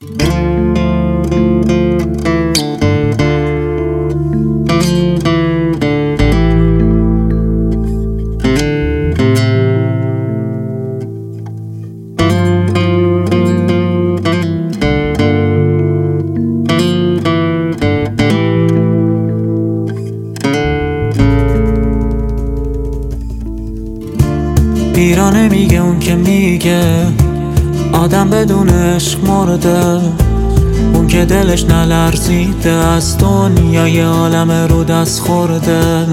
بیرانه آدم بدون عشق مرده. اون که دلش نلرزیده از دنیای عالم رو دست خورده.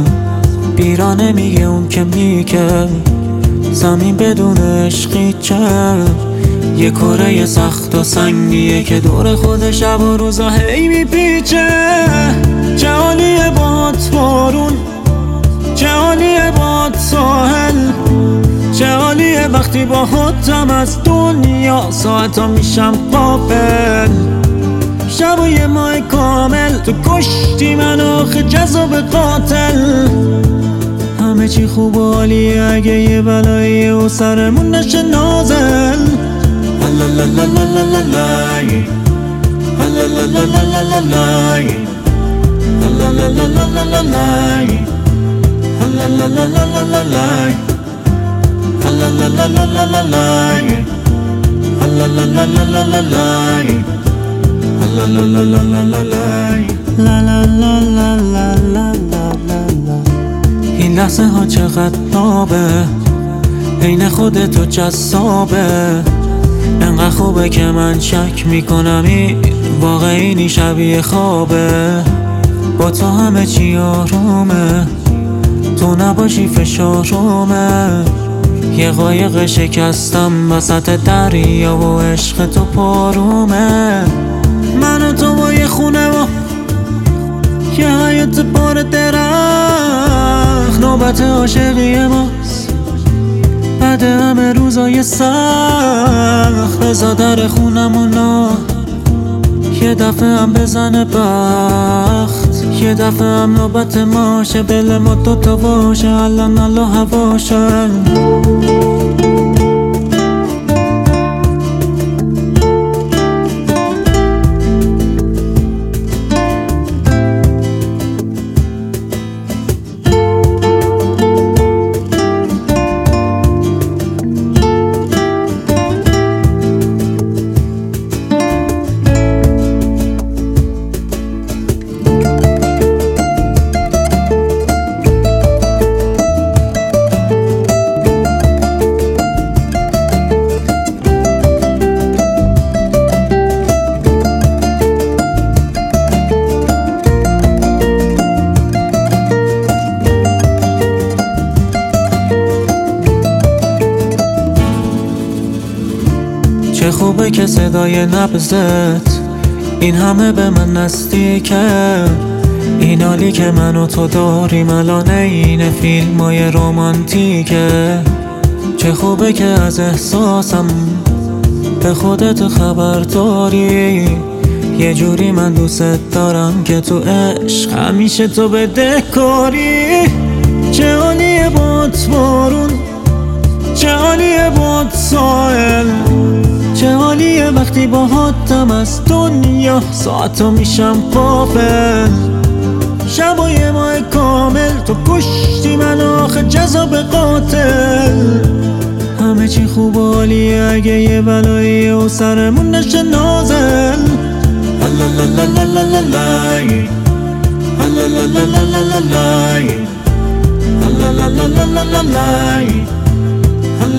بیرانه میگه اون که میگه. زمین بدون عشقی چه؟ یه کره سخت و سنگیه که دور خود شب و روزا هی میپیچه. چه حالیه باد بارون حالیه باد ساحل. حالیه وقتی با خودم از دنیا ساعتا میشم قابل شب و یه ماه کامل تو کشتی من آخه جذاب قاتل. همه چی خوب و عالیه اگه یه بلایی و سرمون نشه نازل. این لحظه ها چقدر نابه. عین خودتو جذابه. انقدر خوبه که من شک می‌کنم این واقعی شبیه خوابه. با تو همه چی آرومه. تو نباشی فشارومه یه قایق شکستم وسط دریا و عشق تو پارومه من و تو با یه خونه و یه حیات بار درخت. نوبت عاشقی ماست. بعد همه روزای سخت. بزا در خونمونا. یه دفعه هم بزنه بخت. یه دفعه هم نوبت ماشه دل ما دوتا باشه الان الله هواشه چه خوبه که صدای نبزت این همه به من نزدیکه این حالی که من و تو داریم الان این فیلم های رومانتیکه چه خوبه که از احساسم به خودت خبر داری. یه جوری من دوست دارم که تو عشق همیشه تو بدهکاری چه حالیه باد بارون چه حالیه باد ساحل چه حالیه وقتی با حاتم از دنیا ساعتا میشم قافل؟ شب و یه ماه کامل تو کشتی من آخه جذاب قاتل. همه چی خوب و عالیه اگه یه بلایی و سرمون نشه نازل.